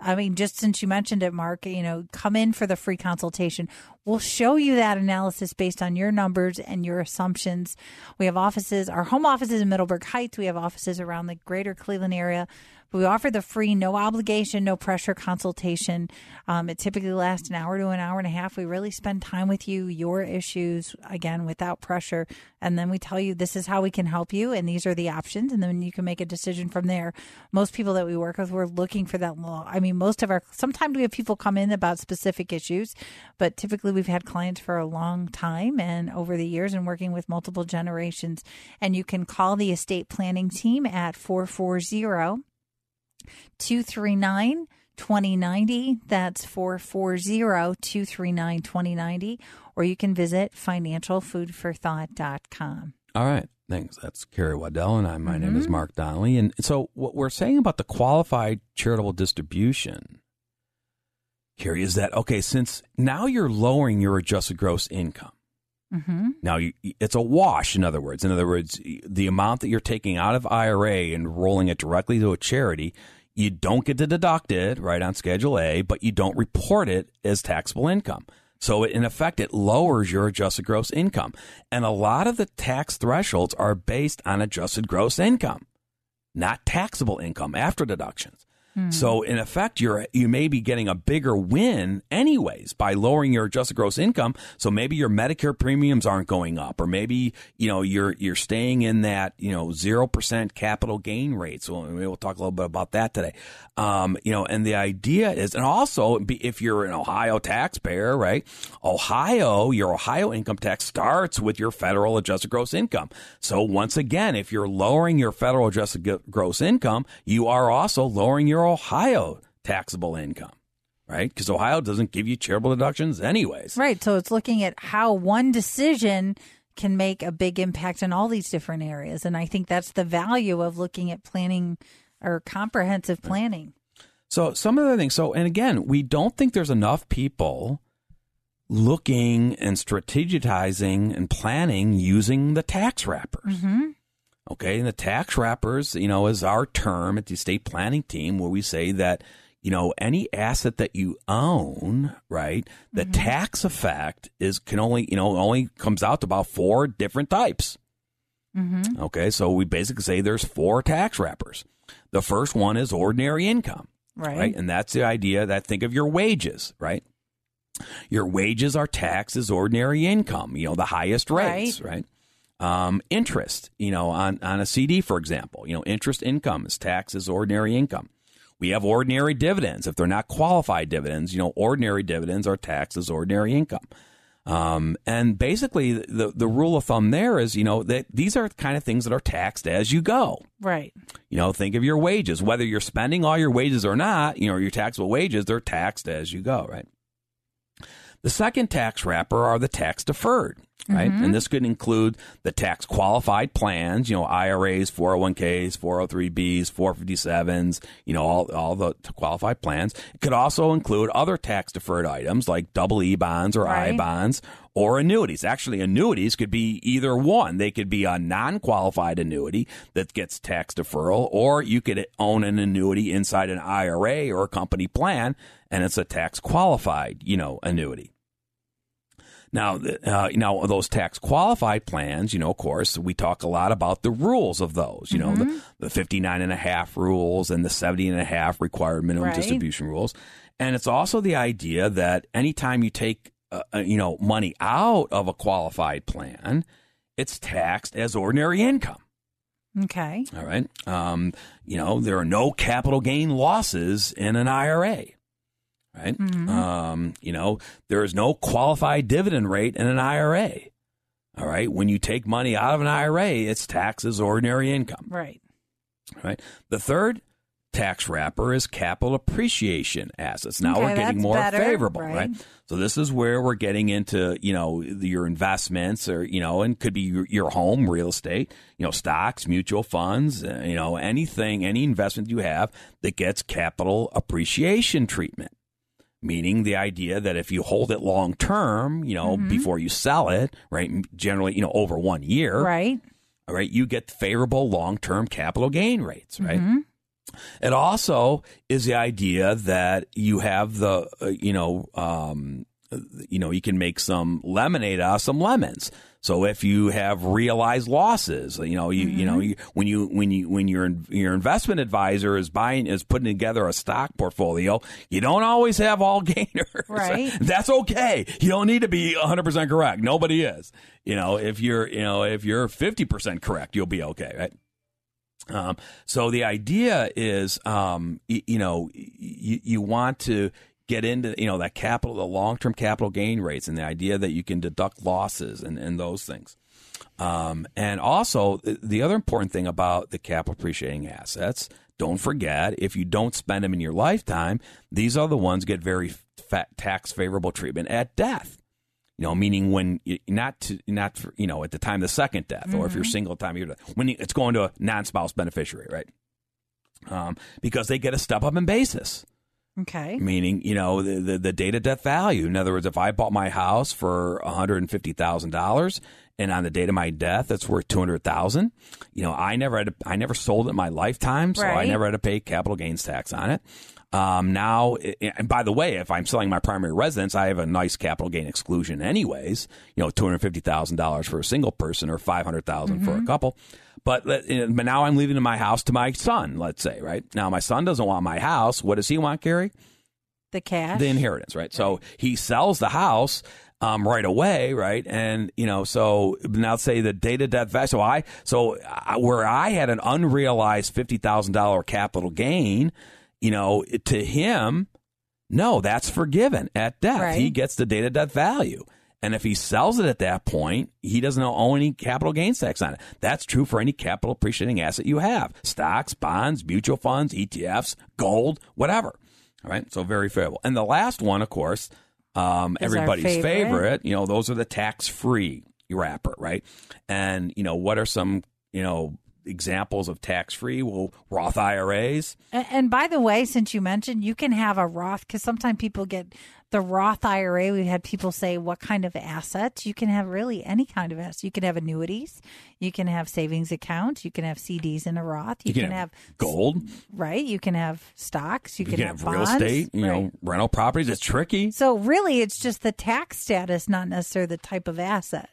S1: I mean, just since you mentioned it, Mark, you know, come in for the free consultation. We'll show you that analysis based on your numbers and your assumptions. We have offices, our home offices in Middleburg Heights. We have offices around the greater Cleveland area. We offer the free, no obligation, no pressure consultation. Um, it typically lasts an hour to an hour and a half. We really spend time with you, your issues, again, without pressure. And then we tell you this is how we can help you, and these are the options. And then you can make a decision from there. Most people that we work with, we're looking for that law. I mean, most of our, sometimes we have people come in about specific issues, but typically we've had clients for a long time and over the years and working with multiple generations. And you can call the estate planning team at 440 239 2090. That's 440 239 2090. Or you can visit financialfoodforthought.com.
S2: All right. Thanks. That's Carrie Waddell, and I, my mm-hmm. name is mm-hmm. Mark Donnelly. And so, what we're saying about the qualified charitable distribution, Carrie, is that okay? Since now you're lowering your adjusted gross income, Mm-hmm. Now, you, it's a wash, in other words. In other words, the amount that you're taking out of IRA and rolling it directly to a charity, you don't get to deduct it right on Schedule A, but you don't report it as taxable income. So in effect, it lowers your adjusted gross income. And a lot of the tax thresholds are based on adjusted gross income, not taxable income after deductions. Hmm. So in effect, you're you may be getting a bigger win anyways by lowering your adjusted gross income. So maybe your Medicare premiums aren't going up, or maybe you know you're you're staying in that you know zero percent capital gain rate. So we'll talk a little bit about that today. Um, you know, and the idea is, and also if you're an Ohio taxpayer, right? Ohio, your Ohio income tax starts with your federal adjusted gross income. So once again, if you're lowering your federal adjusted gross income, you are also lowering your your Ohio taxable income, right? Because Ohio doesn't give you charitable deductions anyways.
S1: Right. So it's looking at how one decision can make a big impact in all these different areas. And I think that's the value of looking at planning or comprehensive planning.
S2: So some of the things, so, and again, we don't think there's enough people looking and strategizing and planning using the tax wrappers. Mm-hmm. Okay, and the tax wrappers, you know, is our term at the estate planning team where we say that, you know, any asset that you own, right, the mm-hmm. tax effect is can only, you know, only comes out to about four different types. Mm-hmm. Okay, so we basically say there's four tax wrappers. The first one is ordinary income, right. right? And that's the idea that think of your wages, right? Your wages are taxed as ordinary income, you know, the highest rates, right? right? Um, interest, you know, on, on a CD, for example, you know, interest income is taxed as ordinary income. We have ordinary dividends. If they're not qualified dividends, you know, ordinary dividends are taxed as ordinary income. Um, and basically, the the rule of thumb there is, you know, that these are kind of things that are taxed as you go.
S1: Right.
S2: You know, think of your wages. Whether you're spending all your wages or not, you know, your taxable wages, they're taxed as you go. Right. The second tax wrapper are the tax deferred right? Mm-hmm. And this could include the tax qualified plans, you know, IRAs, 401ks, 403bs, 457s, you know, all, all the qualified plans. It could also include other tax deferred items like double E bonds or right. I bonds or annuities. Actually, annuities could be either one. They could be a non qualified annuity that gets tax deferral, or you could own an annuity inside an IRA or a company plan and it's a tax qualified, you know, annuity. Now, uh, now those tax qualified plans, you know, of course, we talk a lot about the rules of those, you mm-hmm. know, the, mm-hmm. the 59 and a half rules and the 70 and a half required minimum right. distribution rules. And it's also the idea that anytime you take, uh, uh, you know, money out of a qualified plan, it's taxed as ordinary income.
S1: Okay.
S2: All right. Um, you know, there are no capital gain losses in an IRA right? Mm-hmm. Um, you know, there is no qualified dividend rate in an IRA. All right. When you take money out of an IRA, it's taxed as ordinary income.
S1: Right.
S2: Right. The third tax wrapper is capital appreciation assets. Now okay, we're getting more better, favorable, right. right. So this is where we're getting into, you know, your investments or, you know, and could be your, your home, real estate, you know, stocks, mutual funds, uh, you know, anything, any investment you have that gets capital appreciation treatment meaning the idea that if you hold it long term, you know, mm-hmm. before you sell it, right, generally, you know, over one year,
S1: right,
S2: all right, you get favorable long term capital gain rates, right. Mm-hmm. It also is the idea that you have the, uh, you know, um, you know, you can make some lemonade out of some lemons. So if you have realized losses, you know, you mm-hmm. you know, mm-hmm. you, when you when you when your your investment advisor is buying is putting together a stock portfolio, you don't always have all gainers.
S1: Right.
S2: That's okay. You don't need to be 100% correct. Nobody is. You know, if you're, you know, if you're 50% correct, you'll be okay, right? Um, so the idea is, um, you, you know, you, you want to get into you know that capital, the long term capital gain rates, and the idea that you can deduct losses and, and those things. Um, and also, the other important thing about the capital appreciating assets, don't forget, if you don't spend them in your lifetime, these are the ones get very tax favorable treatment at death. You know, meaning when you, not to, not for, you know at the time of the second death, mm-hmm. or if you're mm-hmm. single time you're when you, it's going to a non spouse beneficiary, right? Um, because they get a step up in basis.
S1: Okay.
S2: Meaning, you know, the, the, the date of death value. In other words, if I bought my house for $150,000 and on the date of my death, it's worth 200000 you know, I never had to, I never sold it in my lifetime, so I never had to pay capital gains tax on it. Um, now, and by the way, if I'm selling my primary residence, I have a nice capital gain exclusion anyways, you know, $250,000 for a single person or 500,000 for a couple. But, let- but now I'm leaving my house to my son, let's say, right? Now my son doesn't want my house. What does he want, Gary?
S1: The cash.
S2: the inheritance, right? So he sells the house um, right away, right? And you know, so now say the date of death value. So I, so I, where I had an unrealized fifty thousand dollar capital gain, you know, to him, no, that's forgiven at death.
S1: Right.
S2: He gets the date of death value. And if he sells it at that point, he doesn't owe any capital gains tax on it. That's true for any capital appreciating asset you have stocks, bonds, mutual funds, ETFs, gold, whatever. All right. So very favorable. And the last one, of course, um, everybody's
S1: favorite.
S2: favorite, you know, those are the tax free wrapper, right? And, you know, what are some, you know, examples of tax free? Well, Roth IRAs.
S1: And, and by the way, since you mentioned, you can have a Roth because sometimes people get the Roth IRA. We've had people say, "What kind of assets?" You can have really any kind of assets. You can have annuities. You can have savings accounts. You can have CDs in a Roth. You,
S2: You can have gold.
S1: right? You can have stocks. You,
S2: You can have real
S1: bonds.
S2: estate, you know, rental properties. It's tricky.
S1: So really, it's just the tax status, not necessarily the type of asset.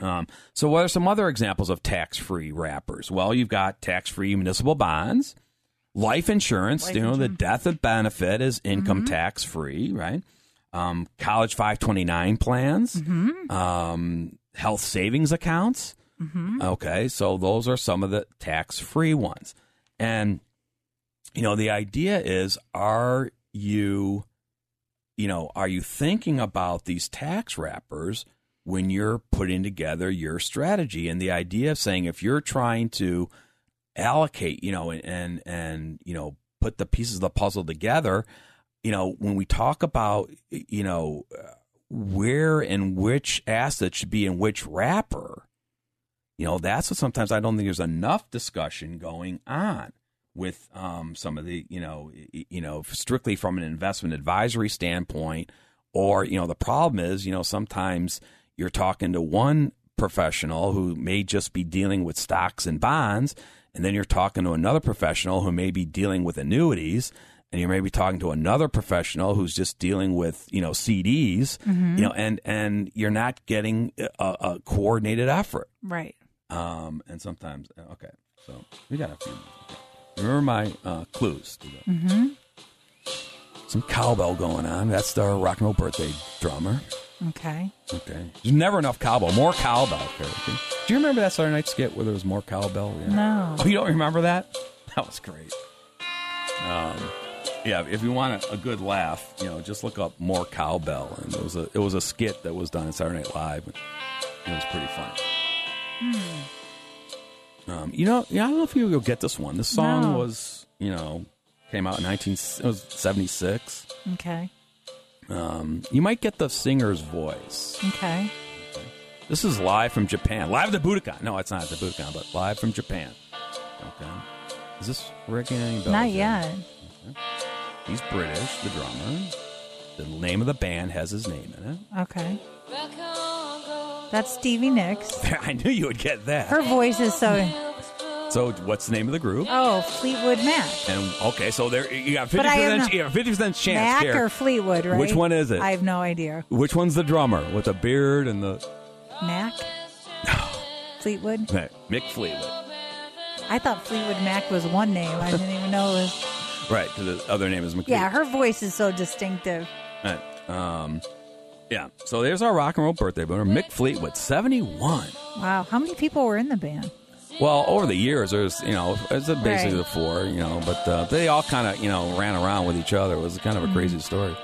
S2: Um, so, what are some other examples of tax free wrappers? Well, you've got tax free municipal bonds, life insurance.
S1: Life
S2: you know, the death of benefit is income tax free, right? Um, college 529 plans, um, health savings accounts. Okay, so those are some of the tax free ones. And, you know, the idea is are you, you know, are you thinking about these tax wrappers when you're putting together your strategy? And the idea of saying if you're trying to allocate, you know, and, and, and you know, put the pieces of the puzzle together, you know, when we talk about, you know, where and which asset should be in which wrapper, you know, that's what sometimes I don't think there's enough discussion going on with um, some of the, you know, you know, strictly from an investment advisory standpoint, or you know, the problem is, you know, sometimes you're talking to one professional who may just be dealing with stocks and bonds, and then you're talking to another professional who may be dealing with annuities, and you may be talking to another professional who's just dealing with you know CDs, you know, and and you're not getting a, a coordinated effort.
S1: Right.
S2: Um, and sometimes, okay, so we got a few. Remember my uh, clues. Mm-hmm. Some cowbell going on. That's our rock and roll birthday drummer.
S1: Okay.
S2: Okay. There's never enough cowbell. More cowbell, Karen. Do you remember that Saturday night skit where there was more cowbell? Yeah.
S1: No.
S2: Oh, you don't remember that? That was great. Um, yeah, if you want a, good laugh, you know, just look up more cowbell, and it was a it was a skit that was done at Saturday Night Live. and It was pretty funny. Um, you know, yeah, I don't know if you'll get this one. This song
S1: No.
S2: was, you know, came out in nineteen it was seventy six.
S1: Okay.
S2: Um, you might get the singer's voice.
S1: Okay.
S2: This is live from Japan. Live at the Budokan. No, it's not at the Budokan, but live from Japan. Okay. Is this ringing any bells?
S1: Not
S2: yet?
S1: yet.
S2: He's British, the drummer. The name of the band has his name in it.
S1: Okay. That's Stevie Nicks.
S2: I knew you would get that.
S1: Her voice is so.
S2: So, what's the name of the group?
S1: Oh, Fleetwood Mac.
S2: And okay, so there you got fifty
S1: But I have
S2: percent. You got fifty percent chance
S1: Mac
S2: here.
S1: or Fleetwood, right?
S2: Which one is it?
S1: I have no idea.
S2: Which one's the drummer with the beard and the
S1: Mac? Fleetwood?
S2: okay, Mick Fleetwood?
S1: I thought Fleetwood Mac was one name. I didn't even know it was.
S2: Right, because the other name is Mick Fleetwood.
S1: Yeah, her voice is so distinctive.
S2: Right. Um, yeah. So there's our rock and roll birthday boner, Mick Fleetwood, 71.
S1: Wow. How many people were in the band?
S2: Well, over the years, there's you know, it's basically
S1: Right.
S2: the four, you know, but uh, they all kind of you know ran around with each other. It was kind of a
S1: Mm-hmm.
S2: crazy story.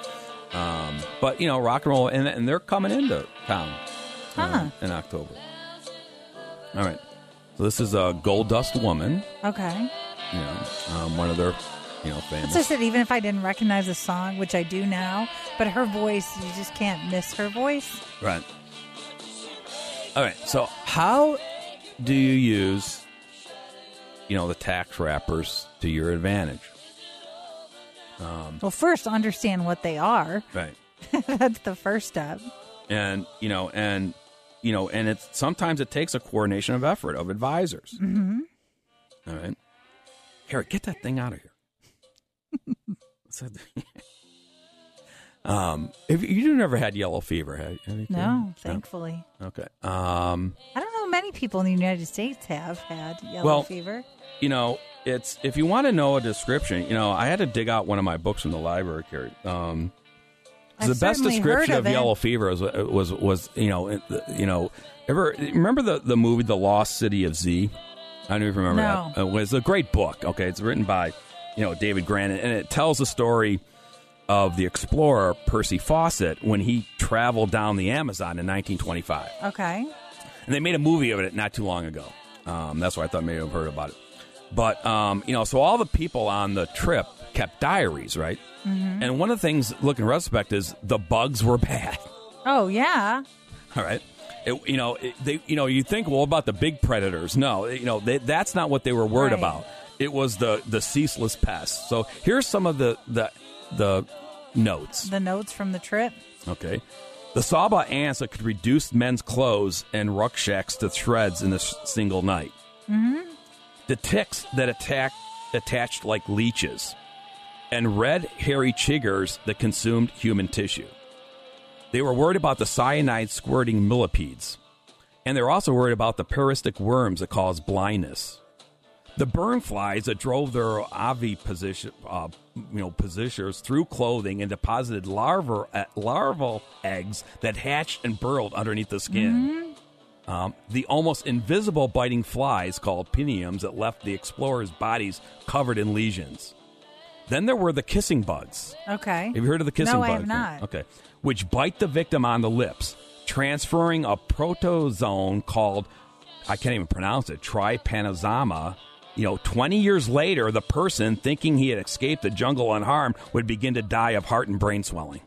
S2: Um, but you know, rock and roll, and, and they're coming into town uh, in October. All right. So this is a Gold Dust Woman,
S1: Okay.
S2: you know, um, one of their you know
S1: That's
S2: famous.
S1: just it. Even if I didn't recognize the song, which I do now, but her voice, you just can't miss her voice.
S2: Right. All right. So, how do you use, you know, the tax wrappers to your advantage? Um,
S1: well, first understand what they are.
S2: right.
S1: That's the first step.
S2: And you know, and you know, and it's sometimes it takes a coordination of effort of advisors.
S1: Mm-hmm.
S2: All right, Harry, get that thing out of here. So- um, if you never had yellow fever, have, have you?
S1: No, thankfully.
S2: Okay. Um,
S1: I don't know many people in the United States have had yellow
S2: Well,
S1: fever.
S2: you know, it's if you want to know a description, you know, I had to dig out one of my books from the library, Carrie. Um, the best description of,
S1: of
S2: yellow fever was was was you know you know ever remember the the movie The Lost City of Z? I don't even remember
S1: No.
S2: that. It was a great book. Okay, it's written by you know David Grann, and it tells the story of the explorer Percy Fawcett when he traveled down the Amazon in 1925.
S1: Okay.
S2: And they made a movie of it not too long ago. Um, that's why I thought maybe I've heard about it. But, um, you know, so all the people on the trip kept diaries, right?
S1: Mhm.
S2: And one of the things, looking in retrospect, is the bugs were bad.
S1: Oh, yeah.
S2: All right. It, you know, it, they, you know, you think, well, about the big predators. No, you know, they, that's not what they were worried
S1: Right.
S2: about. It was the the ceaseless pests. So here's some of the the the notes.
S1: The notes from the trip.
S2: Okay. The Saba ants that could reduce men's clothes and rucksacks to shreds in a single night.
S1: Mm-hmm.
S2: The ticks that attack attached like leeches, and red hairy chiggers that consumed human tissue. They were worried about the cyanide squirting millipedes, and they're also worried about the parasitic worms that cause blindness. The berne flies that drove their avi position, uh, you know, positions through clothing and deposited larval, uh, larval eggs that hatched and burrowed underneath the skin. Um, the almost invisible biting flies called piniums that left the explorers' bodies covered in lesions. Then there were the kissing bugs.
S1: Okay.
S2: Have you heard of the kissing
S1: no,
S2: bug?
S1: I have not.
S2: Okay. Which bite the victim on the lips, transferring a protozoan called, I can't even pronounce it, trypanosoma. You know, 20 years later, the person, thinking he had escaped the jungle unharmed, would begin to die of heart and brain swelling.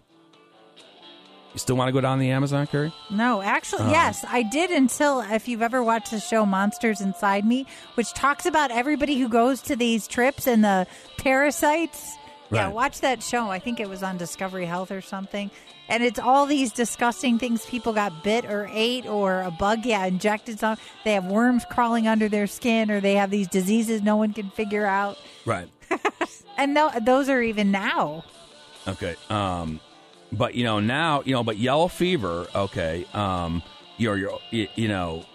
S2: You still want to go down the Amazon, Carrie?
S1: No, actually,
S2: Oh.
S1: yes, I did until if you've ever watched the show Monsters Inside Me, which talks about everybody who goes to these trips and the parasites. Yeah,
S2: Right.
S1: watch that show. I think it was on Discovery Health or something. And it's all these disgusting things people got bit or ate or a bug, yeah, injected some. They have worms crawling under their skin or they have these diseases no one can figure out.
S2: Right.
S1: And no, those are even now.
S2: Okay. Um, but you know now you know, but yellow fever. Okay. Um, you're you're you, you know.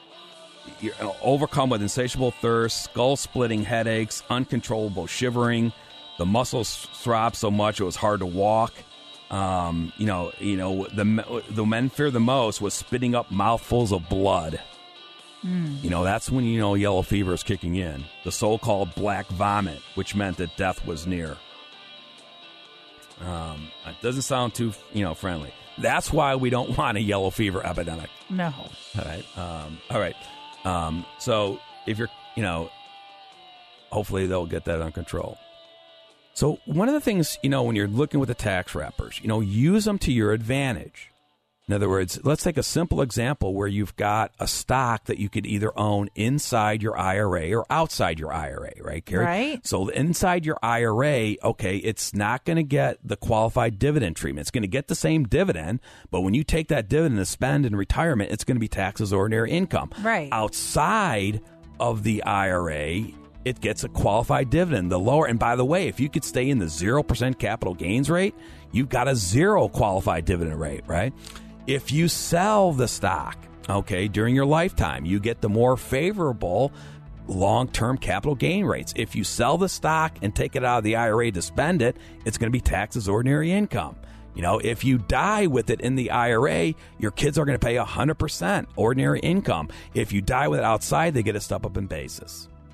S2: You're overcome with insatiable thirst, skull splitting headaches, uncontrollable shivering. The muscles throb so much it was hard to walk. Um, you know, you know the the men fear the most was spitting up mouthfuls of blood. You know, that's when you know yellow fever is kicking in. The so called black vomit, which meant that death was near. Um, it doesn't sound too, you know, friendly. That's why we don't want a yellow fever epidemic.
S1: No.
S2: All right. Um, all right. Um, so if you're, you know, hopefully they'll get that under control. So one of the things, you know, when you're looking with the tax wrappers, you know, use them to your advantage. In other words, let's take a simple example where you've got a stock that you could either own inside your IRA or outside your IRA, right, Carrie?
S1: Right.
S2: So inside your IRA, okay, it's not going to get the qualified dividend treatment. It's going to get the same dividend, but when you take that dividend to spend in retirement, it's going to be taxed as ordinary income.
S1: Right.
S2: Outside of the IRA, it gets a qualified dividend, the lower. And by the way, if you could stay in the 0% capital gains rate, you've got a zero qualified dividend rate, right? If you sell the stock, okay, during your lifetime, you get the more favorable long term capital gain rates. If you sell the stock and take it out of the IRA to spend it, it's going to be taxed as ordinary income. You know, if you die with it in the IRA, your kids are going to pay 100% ordinary income. If you die with it outside, they get a step up in basis.